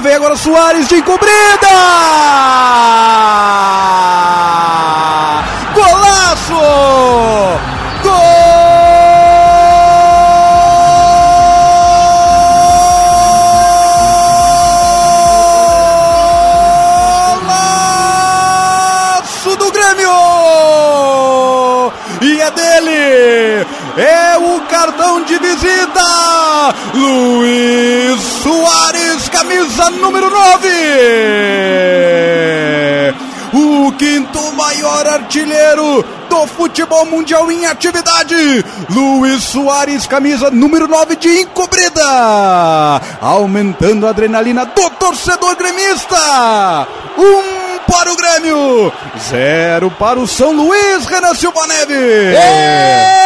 Vem agora Soares de encobrida! Artilheiro do futebol mundial em atividade. Luiz Soares, camisa número 9 de encobrida. Aumentando a adrenalina do torcedor gremista. Um para o Grêmio, zero para o São Luís, Renan Silva Neves.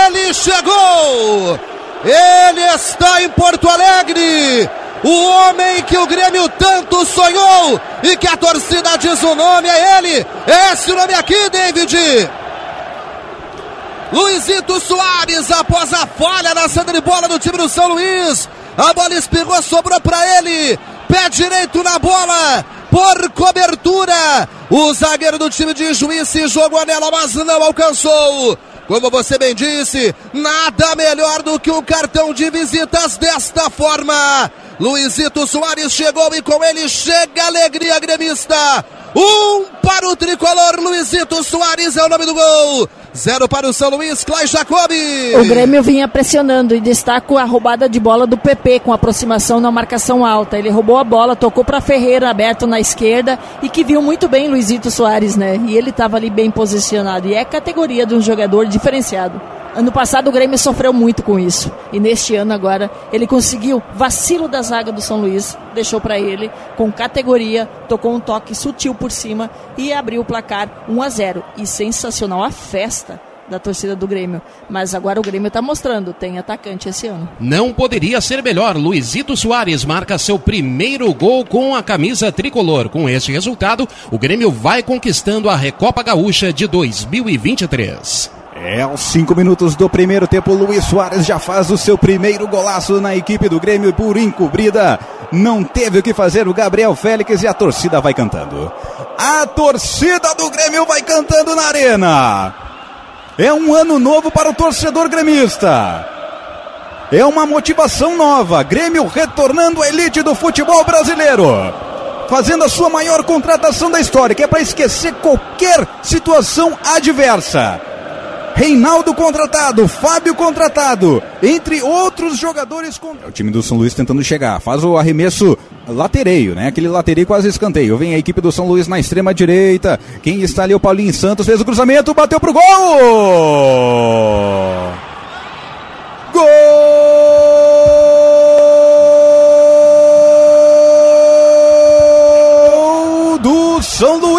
Ele chegou! Ele está em Porto Alegre! O homem que o Grêmio tanto sonhou e que a torcida diz o nome é ele. Esse nome aqui, David. Luizito Soares, após a falha na saída de bola do time do São Luís. A bola espirrou, sobrou para ele. Pé direito na bola, por cobertura. O zagueiro do time de Juiz se jogou nela, mas não alcançou. Como você bem disse, nada melhor do que um cartão de visitas desta forma. Luizito Soares chegou e com ele chega a alegria gremista. Um para o tricolor, Luizito Soares é o nome do gol. Zero para o São Luís, Clay Jacobi. O Grêmio vinha pressionando e destaco a roubada de bola do PP com aproximação na marcação alta. Ele roubou a bola, tocou para Ferreira aberto na esquerda e que viu muito bem Luizito Soares, né? E ele estava ali bem posicionado. E é categoria de um jogador diferenciado. Ano passado o Grêmio sofreu muito com isso. E neste ano agora ele conseguiu vacilo da zaga do São Luís, deixou para ele com categoria, tocou um toque sutil por cima e abriu o placar 1 a 0. E sensacional a festa da torcida do Grêmio. Mas agora o Grêmio está mostrando, tem atacante esse ano. Não poderia ser melhor. Luizito Soares marca seu primeiro gol com a camisa tricolor. Com este resultado, o Grêmio vai conquistando a Recopa Gaúcha de 2023. É, aos cinco minutos do primeiro tempo, Luiz Soares já faz o seu primeiro golaço na equipe do Grêmio por encobrida. Não teve o que fazer o Gabriel Félix e a torcida vai cantando. A torcida do Grêmio vai cantando na arena. É um ano novo para o torcedor gremista. É uma motivação nova. Grêmio retornando à elite do futebol brasileiro. Fazendo a sua maior contratação da história, que é para esquecer qualquer situação adversa. Reinaldo contratado, Fábio contratado, entre outros jogadores. É o time do São Luís tentando chegar, faz o arremesso latereio, né? Aquele latereio quase escanteio. Vem a equipe do São Luís na extrema direita. Quem está ali? O Paulinho Santos fez o cruzamento, bateu pro gol! Gol do São Luís!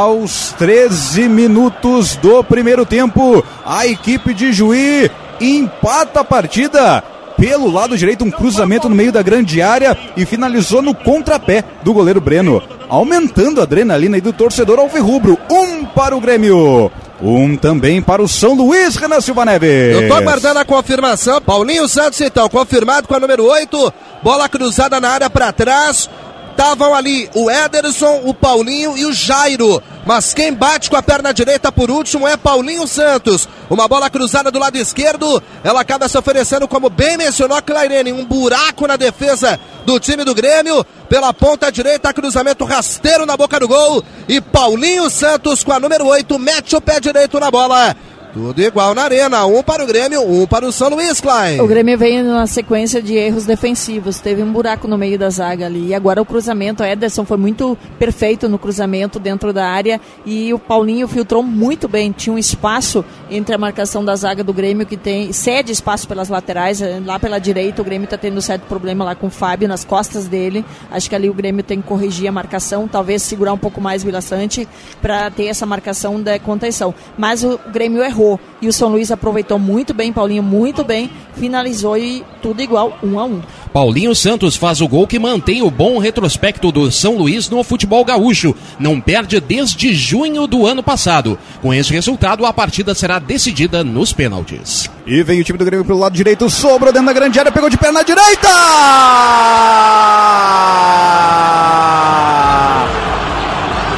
Aos 13 minutos do primeiro tempo, a equipe de Juí empata a partida pelo lado direito, um cruzamento no meio da grande área e finalizou no contrapé do goleiro Breno, aumentando a adrenalina e do torcedor alvirrubro. Um para o Grêmio. Um também para o São Luís, Renan Silva Neves. Eu tô aguardando a confirmação. Paulinho Santos, então, confirmado com a número 8. Bola cruzada na área para trás. Estavam ali o Ederson, o Paulinho e o Jairo. Mas quem bate com a perna direita por último é Paulinho Santos. Uma bola cruzada do lado esquerdo. Ela acaba se oferecendo, como bem mencionou Clairene, um buraco na defesa do time do Grêmio. Pela ponta direita, cruzamento rasteiro na boca do gol. E Paulinho Santos, com a número 8, mete o pé direito na bola. Tudo igual na arena, um para o Grêmio, um para o São Luís, Klein. O Grêmio vem numa sequência de erros defensivos, teve um buraco no meio da zaga ali, e agora o cruzamento, o Ederson foi muito perfeito no cruzamento dentro da área, e o Paulinho filtrou muito bem, tinha um espaço entre a marcação da zaga do Grêmio, que tem cede espaço pelas laterais, eh, lá pela direita o Grêmio está tendo certo problema lá com o Fábio, nas costas dele, acho que ali o Grêmio tem que corrigir a marcação, talvez segurar um pouco mais o Vilaçante, para ter essa marcação da contenção, mas o Grêmio errou errou. E o São Luís aproveitou muito bem, Paulinho muito bem, finalizou e tudo igual, um a um. Paulinho Santos faz o gol que mantém o bom retrospecto do São Luís no futebol gaúcho. Não perde desde junho do ano passado. Com esse resultado, a partida será decidida nos pênaltis. E vem o time do Grêmio pelo lado direito, sobrou dentro da grande área, pegou de perna direita!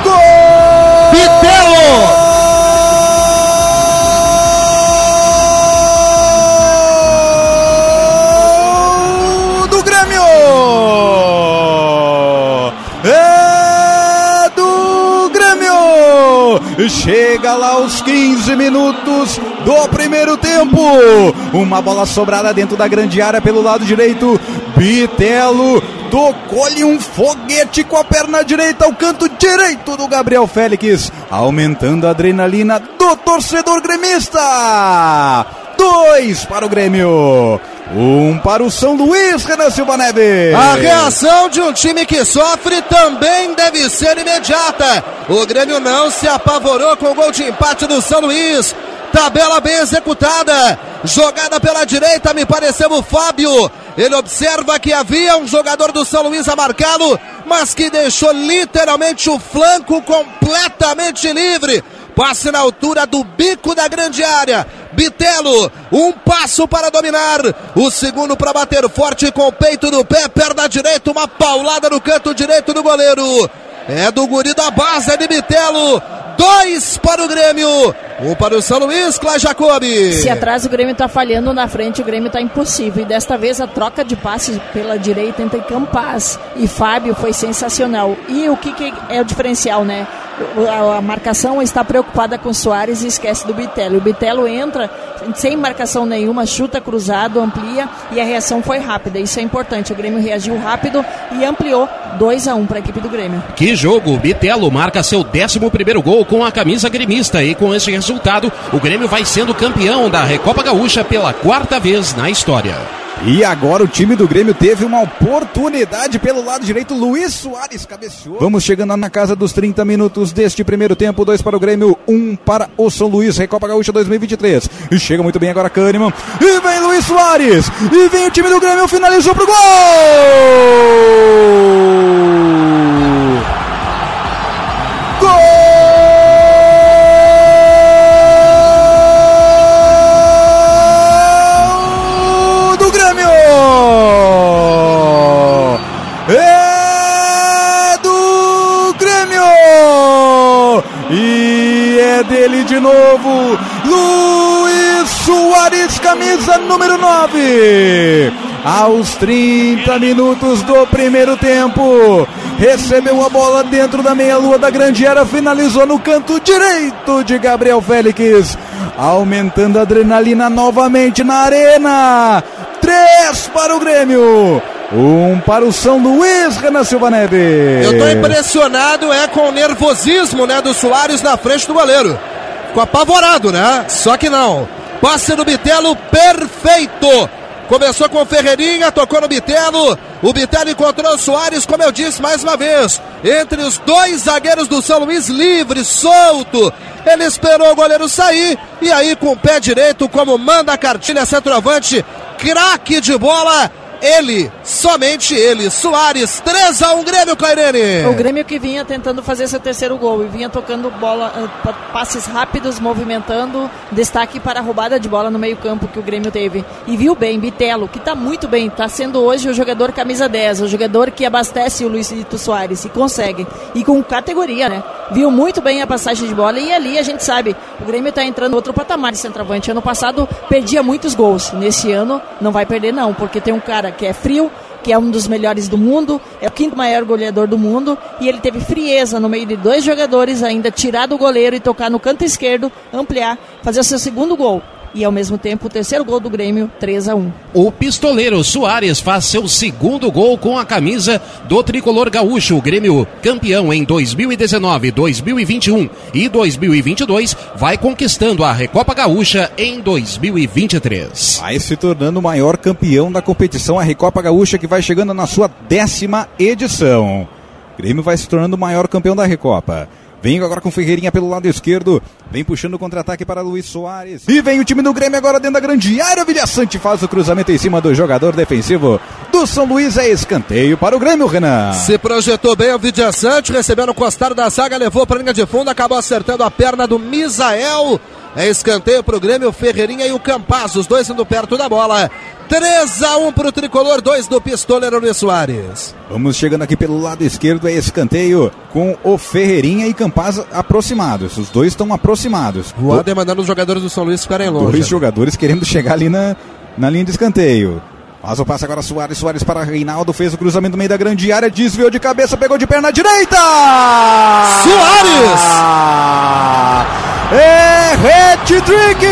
Gol! Bitelo! Chega lá aos 15 minutos do primeiro tempo. Uma bola sobrada dentro da grande área pelo lado direito. Bitelo tocou-lhe um foguete com a perna direita ao canto direito do Gabriel Félix, aumentando a adrenalina do torcedor gremista. Dois para o Grêmio. Um para o São Luís, Renan Silva Neves. A reação de um time que sofre também deve ser imediata. O Grêmio não se apavorou com o gol de empate do São Luís. Tabela bem executada. Jogada pela direita, me pareceu o Fábio. Ele observa que havia um jogador do São Luís a marcá-lo, mas que deixou literalmente o flanco completamente livre. Passe na altura do bico da grande área. Bitelo, um passo para dominar. O segundo para bater forte com o peito no pé, perna direita, uma paulada no canto direito do goleiro. É do guri da base é de Bitelo. Dois para o Grêmio. Um para o São Luís, Clá Jacobi. Se atrás o Grêmio está falhando, na frente o Grêmio está impossível. E desta vez a troca de passes pela direita entre Campaz e Fábio foi sensacional. E o que, que é o diferencial, né? A, marcação está preocupada com o Soares e esquece do Bitelo. O Bitelo entra sem marcação nenhuma, chuta cruzado, amplia e a reação foi rápida. Isso é importante. O Grêmio reagiu rápido e ampliou 2 a 1 um para a equipe do Grêmio. Que jogo! Bitelo marca seu 11 gol com a camisa gremista e com esse resultado, o Grêmio vai sendo campeão da Recopa Gaúcha pela quarta vez na história. E agora o time do Grêmio teve uma oportunidade pelo lado direito. Luiz Soares cabeceou. Vamos chegando na casa dos 30 minutos deste primeiro tempo. Dois para o Grêmio, um para o São Luís. Recopa Gaúcha 2023. E chega muito bem agora Kahneman. E vem Luiz Soares. E vem o time do Grêmio. Finalizou pro gol! Gol camisa número 9. Aos 30 minutos do primeiro tempo, recebeu a bola dentro da meia-lua da grande área, finalizou no canto direito de Gabriel Félix, aumentando a adrenalina novamente na arena. Três para o Grêmio. Um para o São Luís, Renan Silva Neves. Eu tô impressionado é com o nervosismo, né, do Soares na frente do goleiro. Ficou apavorado, né? Só que não. Passe do Bitelo perfeito. Começou com o Ferreirinha, tocou no Bitelo. O Bitelo encontrou o Soares, como eu disse mais uma vez, entre os dois zagueiros do São Luís, livre, solto. Ele esperou o goleiro sair e aí com o pé direito, como manda a cartilha centroavante, craque de bola. Ele, somente ele, Soares, 3 a 1 Grêmio, Clairene. O Grêmio que vinha tentando fazer seu terceiro gol e vinha tocando bola, uh, passes rápidos, movimentando, destaque para a roubada de bola no meio-campo que o Grêmio teve. E viu bem, Bitelo, que está muito bem, está sendo hoje o jogador camisa 10, o jogador que abastece o Luizito Soares e consegue. E com categoria, né? Viu muito bem a passagem de bola e ali a gente sabe, o Grêmio está entrando outro patamar de centroavante. Ano passado perdia muitos gols, nesse ano não vai perder não, porque tem um cara que é frio, que é um dos melhores do mundo, é o quinto maior goleador do mundo, e ele teve frieza no meio de dois jogadores, ainda tirar do goleiro e tocar no canto esquerdo, ampliar, fazer o seu segundo gol. E ao mesmo tempo o terceiro gol do Grêmio, 3 a 1 O pistoleiro Soares faz seu segundo gol com a camisa do tricolor gaúcho. O Grêmio, campeão em 2019, 2021 e 2022, vai conquistando a Recopa Gaúcha em 2023. Vai se tornando o maior campeão da competição, a Recopa Gaúcha, que vai chegando na sua décima edição. O Grêmio vai se tornando o maior campeão da Recopa. Vem agora com Ferreirinha pelo lado esquerdo. Vem puxando o contra-ataque para Luiz Soares. E vem o time do Grêmio agora dentro da grande área. Vilha Sante faz o cruzamento em cima do jogador defensivo do São Luís é escanteio para o Grêmio, Renan. Se projetou bem o Vidiaçante, recebendo o costado da zaga, levou para a linha de fundo, acabou acertando a perna do Misael. É escanteio para o Grêmio, Ferreirinha e o Campaz, os dois indo perto da bola. 3 a 1 para o tricolor, 2 do pistoleiro Luiz Soares. Vamos chegando aqui pelo lado esquerdo, é escanteio com o Ferreirinha e Campaz aproximados. Os dois estão aproximados. O Adem mandando os jogadores do São Luís ficarem longe. Dois jogadores querendo chegar ali na, na linha de escanteio. Faz o passe agora Soares, Soares para Reinaldo, fez o cruzamento no meio da grande área, desviou de cabeça, pegou de perna direita! Soares! É hat-trick!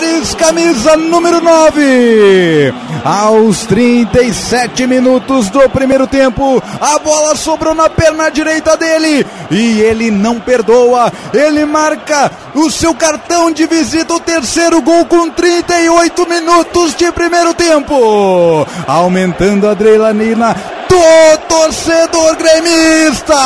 Soares, camisa número 9. Aos 37 minutos do primeiro tempo, a bola sobrou na perna direita dele e ele não perdoa. Ele marca o seu cartão de visita, o terceiro gol com 38 minutos de primeiro tempo, aumentando a adrenalina do torcedor gremista.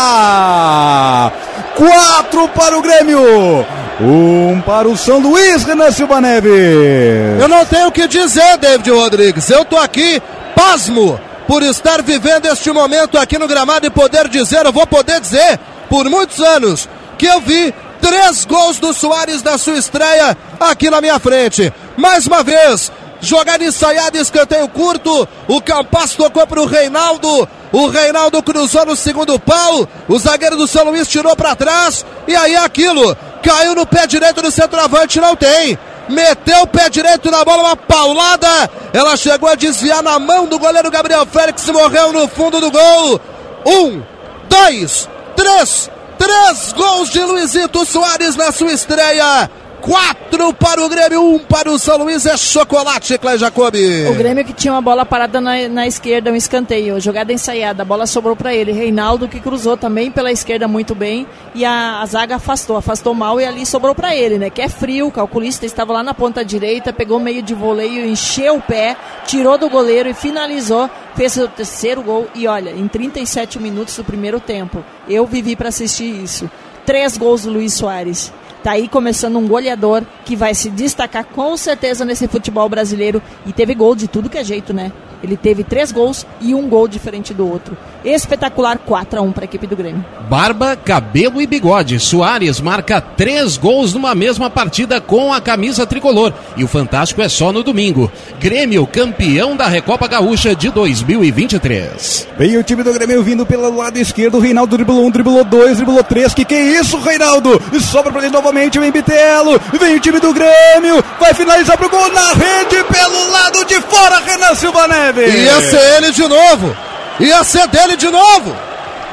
Quatro para o Grêmio. Um para o São Luís, Renan Silva Neves. Eu não tenho o que dizer, David Rodrigues. Eu tô aqui, pasmo, por estar vivendo este momento aqui no gramado e poder dizer, eu vou poder dizer, por muitos anos, que eu vi três gols do Soares na sua estreia aqui na minha frente. Mais uma vez, jogada ensaiada, escanteio curto. O Campas tocou para o Reinaldo. O Reinaldo cruzou no segundo pau. O zagueiro do São Luís tirou para trás. E aí aquilo. Caiu no pé direito do centroavante. Não tem. Meteu o pé direito na bola, uma paulada. Ela chegou a desviar na mão do goleiro Gabriel Félix. Morreu no fundo do gol. Um, dois, três. Três gols de Luizito Soares na sua estreia. Quatro para o Grêmio, um para o São Luís. É chocolate, Clé Jacobi. O Grêmio que tinha uma bola parada na, na esquerda, um escanteio, jogada ensaiada, a bola sobrou para ele. Reinaldo que cruzou também pela esquerda muito bem e a, a zaga afastou, afastou mal e ali sobrou para ele, né? Que é frio, calculista estava lá na ponta direita, pegou meio de voleio, encheu o pé, tirou do goleiro e finalizou, fez o terceiro gol e olha, em 37 minutos do primeiro tempo, eu vivi para assistir isso. Três gols do Luiz Soares. Tá aí começando um goleador que vai se destacar com certeza nesse futebol brasileiro. E teve gol de tudo que é jeito, né? Ele teve três gols e um gol diferente do outro. Espetacular 4 a 1 para a equipe do Grêmio. Barba, cabelo e bigode. Soares marca três gols numa mesma partida com a camisa tricolor. E o fantástico é só no domingo. Grêmio, campeão da Recopa Gaúcha de 2023. Vem o time do Grêmio vindo pelo lado esquerdo. Reinaldo driblou um, driblou dois, driblou três. Que que é isso, Reinaldo? E sobra para ele novamente o Embitelo. Vem o time do Grêmio. Vai finalizar pro gol na rede pelo lado de fora, Renan Silva Neves. Ia ser ele de novo. Ia ser dele de novo.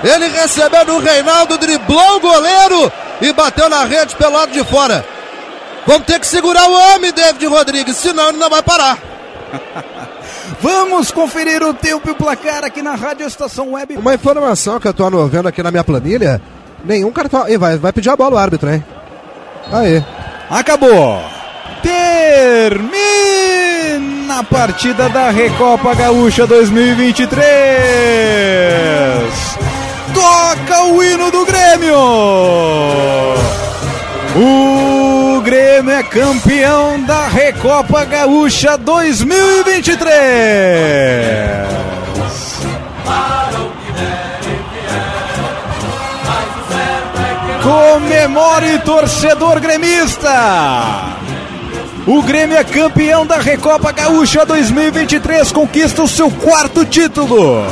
Ele recebeu do Reinaldo, driblou o goleiro e bateu na rede pelo lado de fora. Vamos ter que segurar o homem, David Rodrigues, senão ele não vai parar. Vamos conferir o tempo e o placar aqui na Rádio Estação Web. Uma informação que eu tô vendo aqui na minha planilha: nenhum cartão. Ih, vai, vai pedir a bola o árbitro, hein? Aí. Acabou. Termina a partida da Recopa Gaúcha 2023. Toca o hino do Grêmio. O Grêmio é campeão da Recopa Gaúcha 2023. Comemore, torcedor gremista! O Grêmio é campeão da Recopa Gaúcha 2023, conquista o seu quarto título.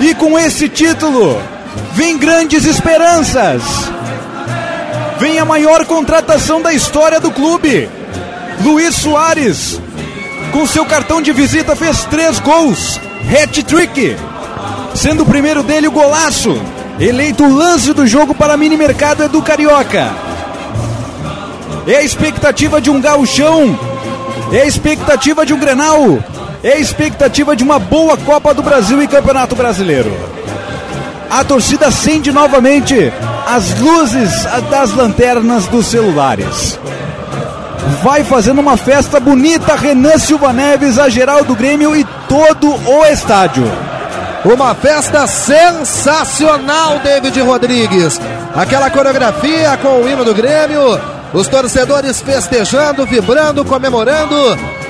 E com esse título, vem grandes esperanças. Vem a maior contratação da história do clube. Luiz Soares, com seu cartão de visita, fez três gols, hat-trick, sendo o primeiro dele o golaço. Eleito o lance do jogo para mini mercado do Carioca. É a expectativa de um gauchão. É a expectativa de um Grenal. É a expectativa de uma boa Copa do Brasil e Campeonato Brasileiro. A torcida acende novamente as luzes das lanternas dos celulares. Vai fazendo uma festa bonita, Renan Silva Neves, a geral do Grêmio e todo o estádio. Uma festa sensacional, David Rodrigues. Aquela coreografia com o hino do Grêmio, os torcedores festejando, vibrando, comemorando.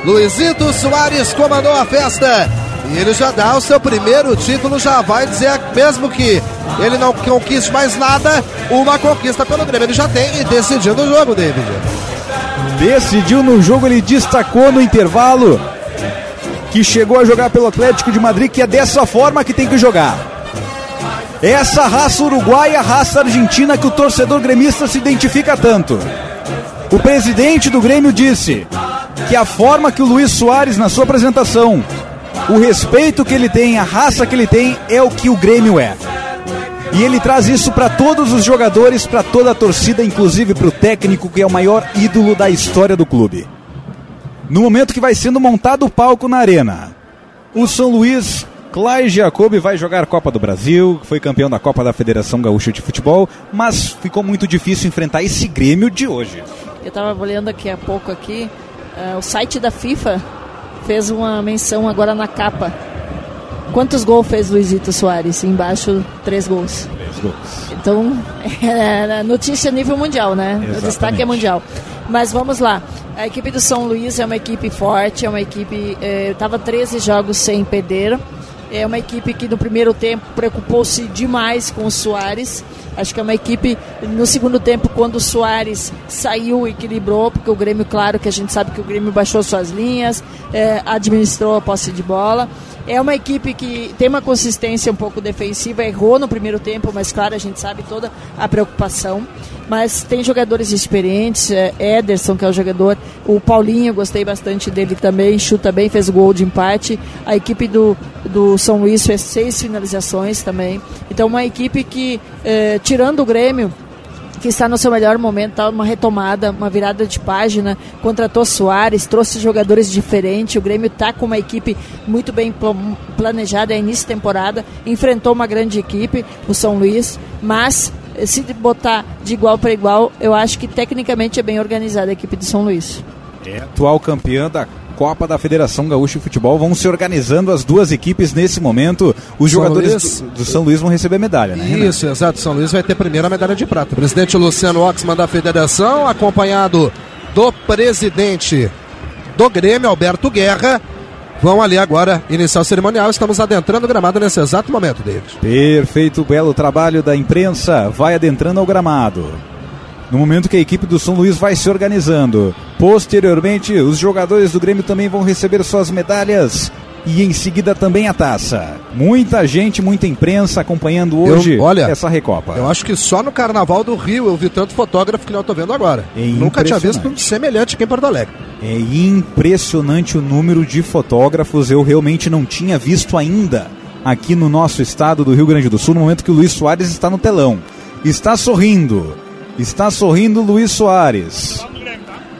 Luizito Soares comandou a festa. E ele já dá o seu primeiro título, já vai dizer, mesmo que ele não conquiste mais nada, uma conquista pelo Grêmio. Ele já tem e decidiu no jogo, David. Decidiu no jogo, ele destacou no intervalo que chegou a jogar pelo Atlético de Madrid, que é dessa forma que tem que jogar. Essa raça uruguaia, raça argentina que o torcedor gremista se identifica tanto. O presidente do Grêmio disse que a forma que o Luiz Soares, na sua apresentação, o respeito que ele tem, a raça que ele tem, é o que o Grêmio é. E ele traz isso para todos os jogadores, para toda a torcida, inclusive para o técnico, que é o maior ídolo da história do clube. No momento que vai sendo montado o palco na arena, o São Luís, Clay Jacob vai jogar Copa do Brasil, foi campeão da Copa da Federação Gaúcha de Futebol, mas ficou muito difícil enfrentar esse Grêmio de hoje. Eu estava olhando aqui há pouco aqui, uh, o site da FIFA fez uma menção agora na capa. Quantos gols fez Luizito Soares? Embaixo, três gols. Três gols. Então, é notícia a nível mundial, né? Exatamente. O destaque é mundial. Mas vamos lá. A equipe do São Luís é uma equipe forte, é uma equipe. Estava é, 13 jogos sem perder. É uma equipe que no primeiro tempo preocupou-se demais com o Soares. Acho que é uma equipe, no segundo tempo, quando o Soares saiu, equilibrou, porque o Grêmio, claro que a gente sabe que o Grêmio baixou suas linhas, é, administrou a posse de bola. É uma equipe que tem uma consistência um pouco defensiva, errou no primeiro tempo, mas claro, a gente sabe toda a preocupação. Mas tem jogadores experientes, é, Ederson, que é o jogador, o Paulinho, gostei bastante dele também, chuta bem, fez gol de empate. A equipe do, do São Luís fez seis finalizações também. Então, uma equipe que, é, tirando o Grêmio, que está no seu melhor momento, está uma retomada, uma virada de página, contratou Soares, trouxe jogadores diferentes, o Grêmio está com uma equipe muito bem planejada, é início de temporada, enfrentou uma grande equipe, o São Luís, mas se botar de igual para igual, eu acho que tecnicamente é bem organizada a equipe de São Luís. É atual campeã da Copa da Federação Gaúcha de Futebol. Vão se organizando as duas equipes nesse momento. Os São jogadores do, do, São Luís vão receber medalha, né? Isso, Renan? exato. São Luís vai ter a primeira medalha de prata. O presidente Luciano Oxman da federação, acompanhado do presidente do Grêmio, Alberto Guerra. Vão ali agora iniciar o cerimonial. Estamos adentrando o gramado nesse exato momento, David. Perfeito, belo trabalho da imprensa. Vai adentrando ao gramado no momento que a equipe do São Luís vai se organizando. Posteriormente, os jogadores do Grêmio também vão receber suas medalhas e em seguida também a taça. Muita gente, muita imprensa acompanhando hoje eu, olha, essa Recopa. Eu acho que só no Carnaval do Rio eu vi tanto fotógrafo que não estou vendo agora. É Nunca tinha visto um semelhante aqui em Porto Alegre. É impressionante o número de fotógrafos, eu realmente não tinha visto ainda aqui no nosso estado do Rio Grande do Sul, no momento que o Luiz Soares está no telão. Está sorrindo Está sorrindo Luiz Soares.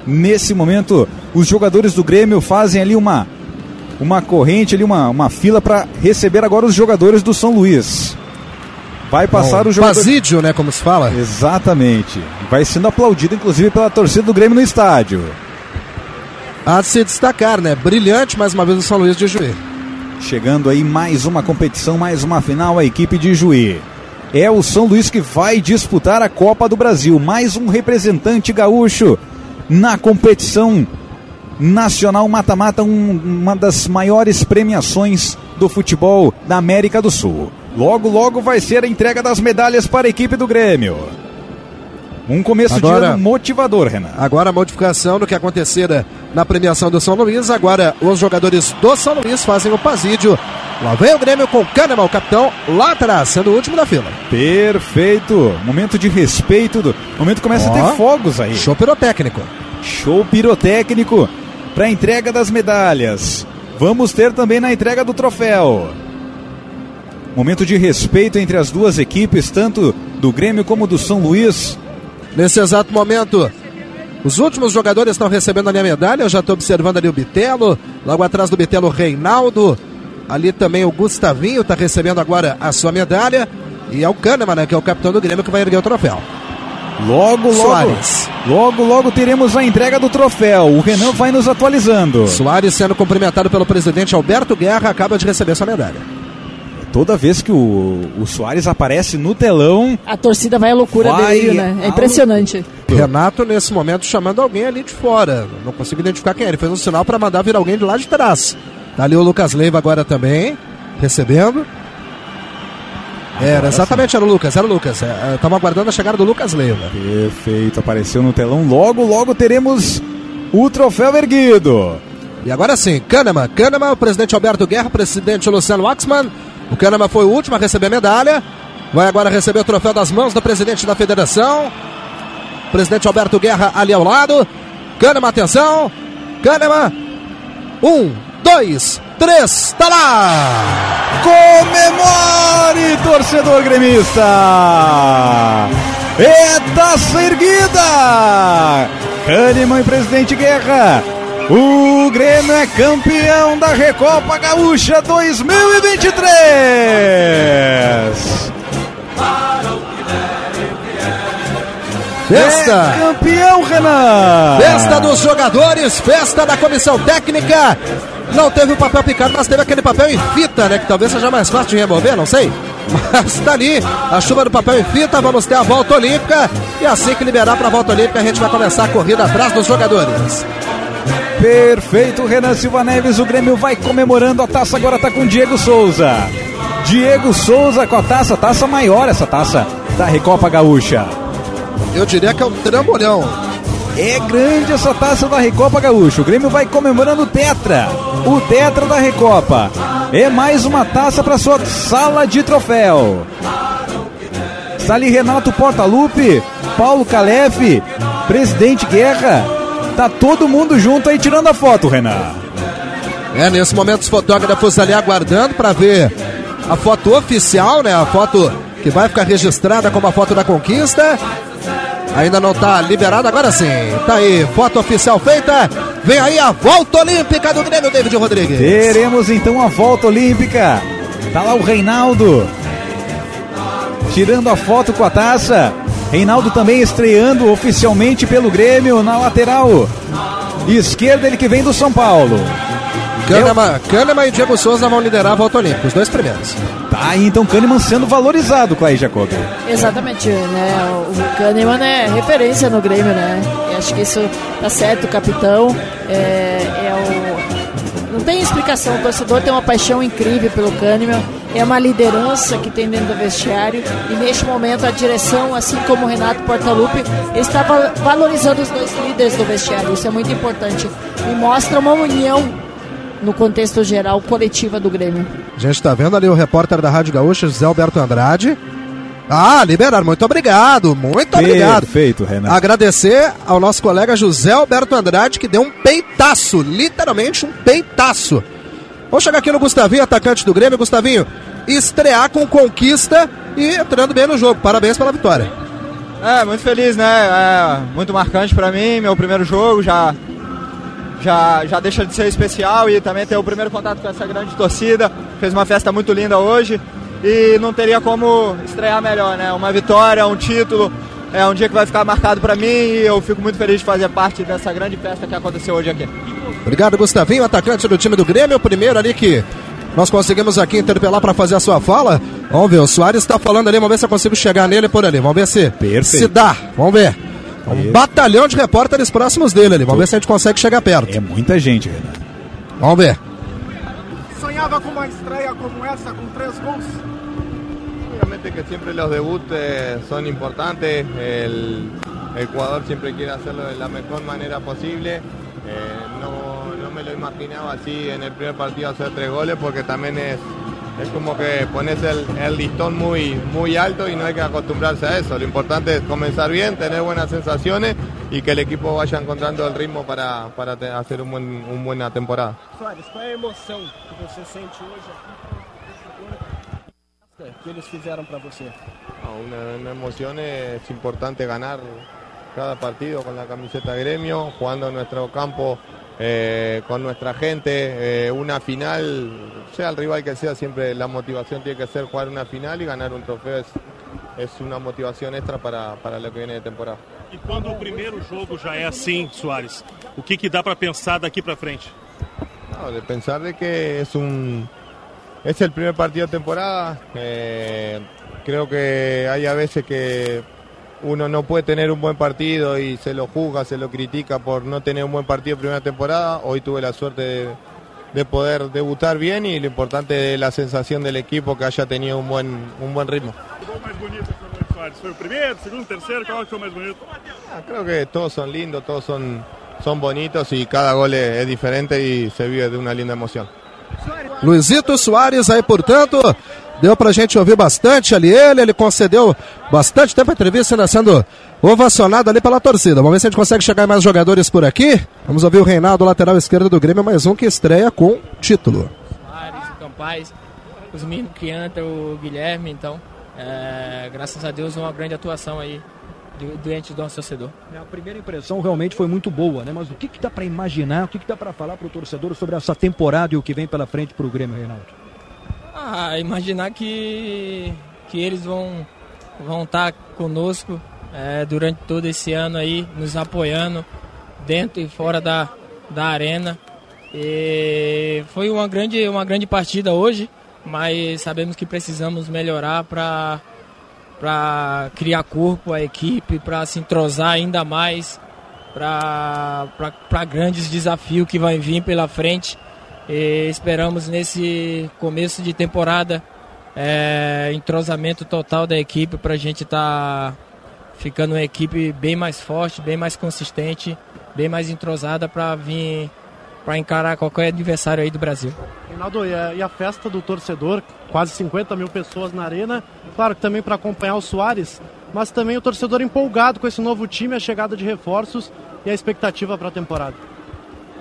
Nesse momento, os jogadores do Grêmio fazem ali uma uma corrente ali, uma, uma fila para receber agora os jogadores do São Luís. Vai passar Bom, o jogador. Basídio, né? Como se fala. Exatamente. Vai sendo aplaudido, inclusive, pela torcida do Grêmio no estádio. Há de se destacar, né? Brilhante mais uma vez o São Luís de Juí. Chegando aí mais uma competição, mais uma final, a equipe de Juí é o São Luís que vai disputar a Copa do Brasil. Mais um representante gaúcho na competição nacional mata-mata, um, uma das maiores premiações do futebol da América do Sul. Logo, logo vai ser a entrega das medalhas para a equipe do Grêmio. Um começo agora, de ano motivador, Renan. Agora a modificação do que acontecera na premiação do São Luís. Agora os jogadores do São Luís fazem o pasídio. Lá vem o Grêmio com o Kahneman, o capitão, lá atrás, sendo o último da fila. Perfeito. Momento de respeito. Do... Momento começa a ter fogos aí. Show pirotécnico. Show pirotécnico para a entrega das medalhas. Vamos ter também na entrega do troféu. Momento de respeito entre as duas equipes, tanto do Grêmio como do São Luís. Nesse exato momento, os últimos jogadores estão recebendo ali a medalha. Eu já estou observando ali o Bitelo. Logo atrás do Bitelo, Reinaldo. Ali também o Gustavinho está recebendo agora a sua medalha. E é o Kahneman, né, que é o capitão do Grêmio, que vai erguer o troféu. Logo, logo, Soares. logo, logo teremos a entrega do troféu. O Renan vai nos atualizando. Soares sendo cumprimentado pelo presidente Alberto Guerra, acaba de receber sua medalha. Toda vez que o, o Soares aparece no telão, A torcida vai à loucura Vai dele, né? É impressionante. Renato, nesse momento, chamando alguém ali de fora. Não consigo identificar quem é. Ele fez um sinal para mandar vir alguém de lá de trás. Tá ali o Lucas Leiva agora também, recebendo. Era, exatamente, era o Lucas, era o Lucas. Estava aguardando a chegada do Lucas Leiva. perfeito, apareceu no telão. Logo, logo teremos o troféu erguido. E agora sim, Kahneman. Kahneman, o presidente Alberto Guerra, o presidente Luciano Waxman. O Kahneman foi o último a receber medalha. Vai agora receber o troféu das mãos do presidente da federação. Presidente Alberto Guerra ali ao lado. Kahneman, atenção. Kahneman. Um, dois, três, tá lá! Comemore, torcedor gremista! É taça erguida! Kahneman e presidente Guerra. O Grêmio é campeão da Recopa Gaúcha 2023! Festa! É campeão, Renan! Festa dos jogadores, festa da comissão técnica. Não teve o papel picado, mas teve aquele papel em fita, né? Que talvez seja mais fácil de remover, não sei. Mas tá ali, a chuva do papel em fita. Vamos ter a volta olímpica. E assim que liberar para a volta olímpica, a gente vai começar a corrida atrás dos jogadores. Perfeito, Renan Silva Neves. O Grêmio vai comemorando. A taça agora tá com Diego Souza. Diego Souza com a taça, taça maior essa taça da Recopa Gaúcha. Eu diria que é um trambolhão. É grande essa taça da Recopa Gaúcha. O Grêmio vai comemorando o Tetra. O Tetra da Recopa. É mais uma taça para sua sala de troféu. Está ali Renato Portaluppi, Paulo Calef, Presidente Guerra. Tá todo mundo junto aí tirando a foto, Renan. É, nesse momento os fotógrafos ali aguardando para ver a foto oficial, né? A foto que vai ficar registrada como a foto da conquista. Ainda não tá liberada, agora sim. Tá aí, foto oficial feita. Vem aí a volta olímpica do Grêmio, David Rodrigues. Teremos então a volta olímpica. Tá lá o Reinaldo. Tirando a foto com a taça. Reinaldo também estreando oficialmente pelo Grêmio na lateral. Esquerda, ele que vem do São Paulo. Kahneman, Kahneman e Diego Souza vão liderar a volta olímca, os dois primeiros. Tá aí então Kahneman sendo valorizado, Clay Jacob. Exatamente, né? O Kahneman é referência no Grêmio, né? E acho que isso tá certo, o capitão é, é o. Não tem explicação, o torcedor tem uma paixão incrível pelo Kahneman, é uma liderança que tem dentro do vestiário e neste momento a direção, assim como o Renato Portaluppi, está va- valorizando os dois líderes do vestiário, isso é muito importante e mostra uma união no contexto geral coletiva do Grêmio. A gente tá vendo ali o repórter da Rádio Gaúcha, José Alberto Andrade. Ah, liberaram, muito obrigado, muito obrigado. Perfeito, Renan. Agradecer ao nosso colega José Alberto Andrade, que deu um peitaço, literalmente um peitaço. Vamos chegar aqui no Gustavinho, atacante do Grêmio. Gustavinho, estrear com conquista e entrando bem no jogo. Parabéns pela vitória. É, muito feliz, né? É, muito marcante pra mim, meu primeiro jogo já, já, já deixa de ser especial e também ter o primeiro contato com essa grande torcida. Fez uma festa muito linda hoje e não teria como estrear melhor, né? Uma vitória, um título, é um dia que vai ficar marcado pra mim e eu fico muito feliz de fazer parte dessa grande festa que aconteceu hoje aqui. Obrigado, Gustavinho, atacante do time do Grêmio. O primeiro ali que nós conseguimos aqui interpelar para fazer a sua fala. Vamos ver, o Soares está falando ali, vamos ver se eu consigo chegar nele por ali. Vamos ver se, Perfeito. se dá. Vamos ver. Um Isso. batalhão de repórteres próximos dele ali. Vamos ver se a gente consegue chegar perto. É muita gente, Renan. Vamos ver. Sonhava com uma estreia como essa, com três gols? Obviamente que siempre los debuts eh, son importantes, el, el jugador siempre quiere hacerlo de la mejor manera posible. Eh, imaginaba así en el primer partido hacer tres goles porque también es, es como que pones el, el listón muy, muy alto y no hay que acostumbrarse a eso. Lo importante es comenzar bien, tener buenas sensaciones y que el equipo vaya encontrando el ritmo para, para hacer un buen, una buena temporada. Soares, qual é a emoção que você sente aqui que eles fizeram para você? No, una, una emoción es importante ganar cada partido con la camiseta de gremio, jugando en nuestro campo eh, con nuestra gente, eh, una final, sea el rival que sea, siempre la motivación tiene que ser jugar una final y ganar un trofeo es, es una motivación extra para, para lo que viene de temporada. E quando o primeiro jogo já é assim, Soares, o que, que dá para pensar daqui para frente? No, de pensar de que es un es el primer partido de temporada. eh, creo que hay a veces que uno no puede tener un buen partido y se lo juzga, se lo critica por no tener un buen partido en primera temporada. Hoy tuve la suerte de, de poder debutar bien y lo importante es la sensación del equipo que haya tenido un buen, un buen ritmo. Foi o primeiro, segundo, que foi o mais bonito? Ah, Creo que todos son lindos, todos son, son bonitos y cada gol es, es diferente y se vive de una linda emoción. Luizito Soares aí, portanto, deu pra gente ouvir bastante ali ele, ele concedeu bastante tempo a entrevista, ainda sendo ovacionado ali pela torcida. Vamos ver se a gente consegue chegar em mais jogadores por aqui. Vamos ouvir o Reinaldo, lateral esquerdo do Grêmio, mais um que estreia com título. Soares, o Campaz, os meninos Crianta, o Guilherme, então, é, graças a Deus, uma grande atuação aí diante do nosso torcedor. A primeira impressão realmente foi muito boa, né? Mas o que, que dá para imaginar, o que, que dá para falar para o torcedor sobre essa temporada e o que vem pela frente para o Grêmio, Reinaldo? Ah, imaginar que, que eles vão vão estar conosco é, durante todo esse ano aí, nos apoiando dentro e fora da, da arena. E foi uma grande, uma grande partida hoje, mas sabemos que precisamos melhorar para para criar corpo à equipe, para se entrosar ainda mais para grandes desafios que vai vir pela frente. E esperamos nesse começo de temporada é, entrosamento total da equipe para a gente estar ficando uma equipe bem mais forte, bem mais consistente, bem mais entrosada para vir para encarar qualquer adversário aí do Brasil. Reinaldo, e a, e a festa do torcedor, quase 50 mil pessoas na arena, claro que também para acompanhar o Soares, mas também o torcedor empolgado com esse novo time, a chegada de reforços e a expectativa para a temporada.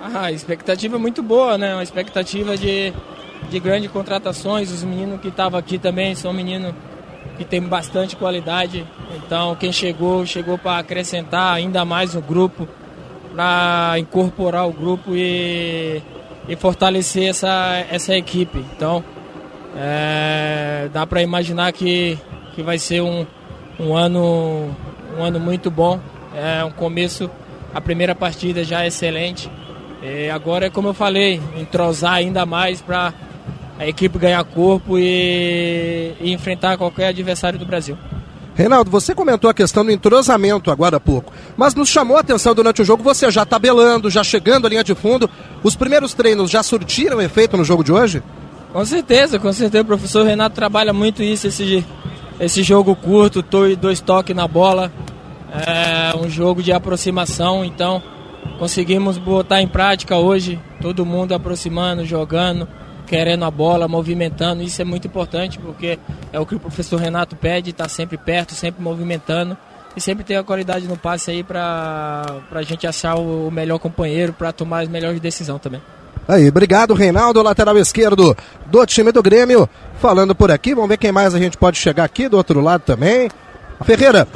Ah, a expectativa é muito boa, né? Uma expectativa de, de grandes contratações. Os meninos que estavam aqui também são meninos que têm bastante qualidade. Então, quem chegou, chegou para acrescentar ainda mais o grupo, para incorporar o grupo e, e fortalecer essa, essa equipe. Então, é, dá para imaginar que, que vai ser um, um, ano, um ano muito bom. É um começo, a primeira partida já é excelente. E agora é como eu falei, entrosar ainda mais para a equipe ganhar corpo e, e enfrentar qualquer adversário do Brasil. Reinaldo, você comentou a questão do entrosamento agora há pouco, mas nos chamou a atenção durante o jogo você já tabelando, já chegando à linha de fundo. Os primeiros treinos já surtiram efeito no jogo de hoje? Com certeza, com certeza. O professor Renato trabalha muito isso, esse, esse jogo curto, to- dois toques na bola, é um jogo de aproximação. Então, conseguimos botar em prática hoje, todo mundo aproximando, jogando, querendo a bola, movimentando. Isso é muito importante porque é o que o professor Renato pede, está sempre perto, sempre movimentando. E sempre ter a qualidade no passe aí para a gente achar o melhor companheiro, para tomar as melhores decisões também. Aí, obrigado, Reinaldo, lateral esquerdo do time do Grêmio. Falando por aqui, vamos ver quem mais a gente pode chegar aqui do outro lado também. Ferreira,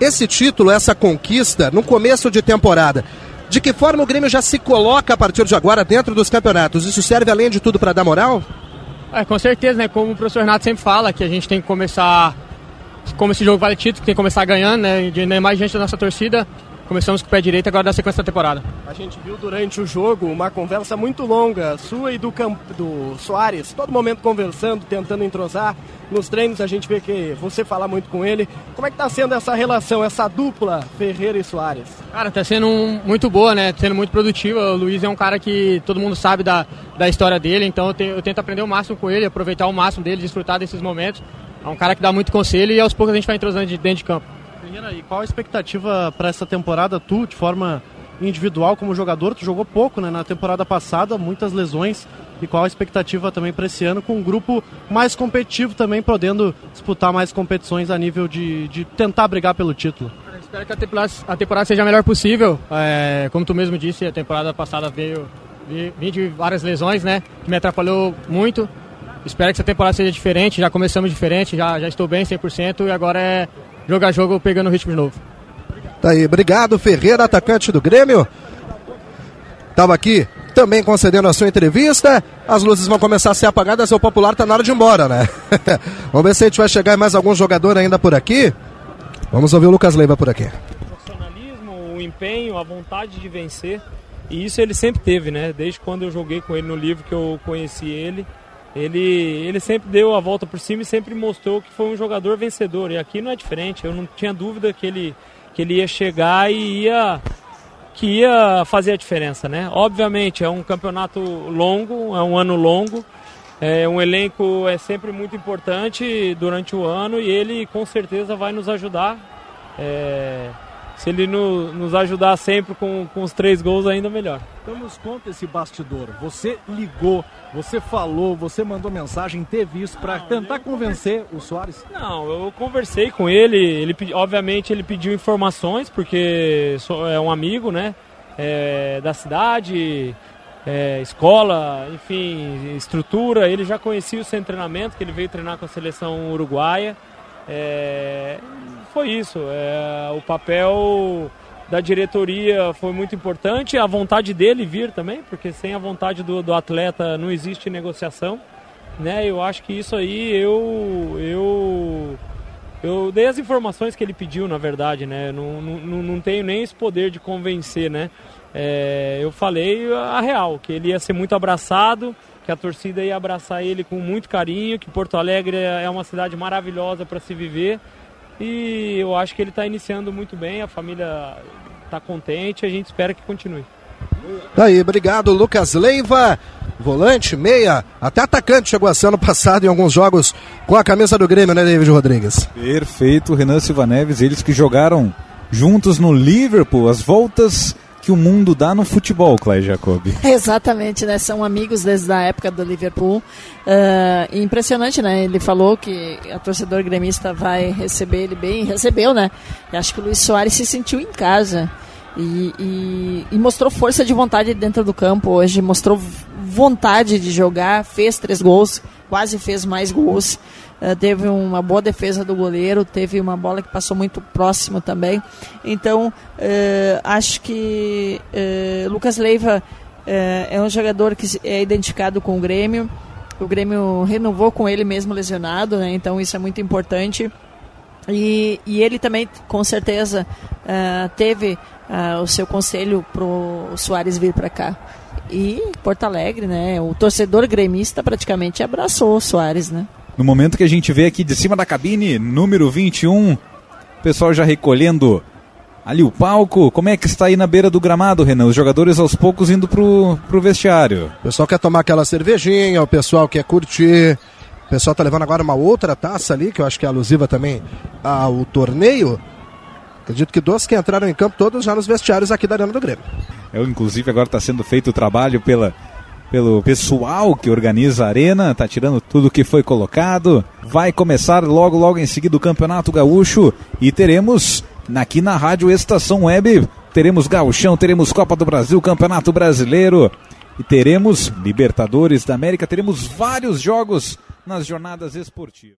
esse título, essa conquista, no começo de temporada, de que forma o Grêmio já se coloca a partir de agora dentro dos campeonatos? Isso serve além de tudo para dar moral? É, com certeza, né? Como o professor Renato sempre fala, que a gente tem que começar. Como esse jogo vale título, tem que começar ganhando, né? De mais gente da nossa torcida. Começamos com o pé direito, agora da sequência da temporada. A gente viu durante o jogo uma conversa muito longa, sua e do, Camp... do Soares, todo momento conversando, tentando entrosar. Nos treinos a gente vê que você fala muito com ele. Como é que tá sendo essa relação, essa dupla Ferreira e Soares? Cara, tá sendo um- muito boa, né? Sendo muito produtiva. O Luiz é um cara que todo mundo sabe da, da história dele, então eu, te- eu tento aprender o máximo com ele, aproveitar o máximo dele, desfrutar desses momentos. É um cara que dá muito conselho e aos poucos a gente vai entrosando de dentro de campo. E qual a expectativa para essa temporada? Tu, de forma individual como jogador, tu jogou pouco né, na temporada passada, muitas lesões. E qual a expectativa também para esse ano com um grupo mais competitivo também, podendo disputar mais competições a nível de, de tentar brigar pelo título? Espero que a temporada, a temporada seja a melhor possível. É, como tu mesmo disse, a temporada passada veio vi- vim de várias lesões, né? Que me atrapalhou muito. Espero que essa temporada seja diferente. Já começamos diferente, já, já estou bem 100% e agora é jogar jogo pegando o ritmo de novo. Tá aí, obrigado, Ferreira, atacante do Grêmio. Tava aqui também concedendo a sua entrevista. As luzes vão começar a ser apagadas, seu popular tá na hora de ir embora, né? Vamos ver se a gente vai chegar mais algum jogador ainda por aqui. Vamos ouvir o Lucas Leiva por aqui. O empenho, a vontade de vencer. E isso ele sempre teve, né? Desde quando eu joguei com ele no livro que eu conheci ele. Ele, ele sempre deu a volta por cima e sempre mostrou que foi um jogador vencedor. E aqui não é diferente. Eu não tinha dúvida que ele, que ele ia chegar e ia que ia fazer a diferença, né? Obviamente é um campeonato longo, é um ano longo, é um elenco é sempre muito importante durante o ano e ele com certeza vai nos ajudar. É, se ele no, nos ajudar sempre com, com os três gols, ainda melhor. Então nos conta esse bastidor. Você ligou, você falou, você mandou mensagem, teve isso para tentar convencer o Soares? Não, eu conversei com ele, ele obviamente ele pediu informações, porque é um amigo, né? É, da cidade, é, escola, enfim, estrutura. Ele já conhecia o seu treinamento, que ele veio treinar com a seleção uruguaia. É, foi isso. É, o papel da diretoria foi muito importante, a vontade dele vir também, porque sem a vontade do, do atleta não existe negociação. Né? Eu acho que isso aí eu, eu, eu dei as informações que ele pediu, na verdade, né? Não, não, não tenho nem esse poder de convencer, né? É, eu falei a real, que ele ia ser muito abraçado, que a torcida ia abraçar ele com muito carinho, que Porto Alegre é uma cidade maravilhosa para se viver e eu acho que ele está iniciando muito bem, a família está contente, a gente espera que continue. Tá aí, obrigado Lucas Leiva, volante, meia, até atacante chegou a ser ano passado em alguns jogos com a camisa do Grêmio, né, David Rodrigues? Perfeito, Renan Silva Neves, eles que jogaram juntos no Liverpool, as voltas que o mundo dá no futebol, Clay Jacob. Exatamente, né? São amigos desde a época do Liverpool. Uh, impressionante, né? Ele falou que a torcedor gremista vai receber ele bem, recebeu, né? Acho que o Luiz Soares se sentiu em casa. E, e, e, mostrou força de vontade dentro do campo hoje, mostrou vontade de jogar, fez três gols, quase fez mais gols. Uh, teve uma boa defesa do goleiro, teve uma bola que passou muito próximo também. Então, uh, acho que uh, Lucas Leiva é um jogador que é identificado com o Grêmio. O Grêmio renovou com ele mesmo lesionado, né? então isso é muito importante. E, e ele também, com certeza, teve o seu conselho para o Soares vir para cá. E Porto Alegre, né? O torcedor gremista praticamente abraçou o Soares, né? No momento que a gente vê aqui de cima da cabine, número 21, o pessoal já recolhendo ali o palco. Como é que está aí na beira do gramado, Renan? Os jogadores aos poucos indo pro, pro vestiário. O pessoal quer tomar aquela cervejinha, o pessoal quer curtir. O pessoal tá levando agora uma outra taça ali, que eu acho que é alusiva também ao torneio. Acredito que dois que entraram em campo, todos já nos vestiários aqui da Arena do Grêmio. Eu, inclusive, agora está sendo feito o trabalho pela pelo pessoal que organiza a arena, tá tirando tudo que foi colocado. Vai começar logo, logo em seguida o Campeonato Gaúcho e teremos aqui na Rádio Estação Web, teremos Gauchão, teremos Copa do Brasil, Campeonato Brasileiro e teremos Libertadores da América, teremos vários jogos nas jornadas esportivas.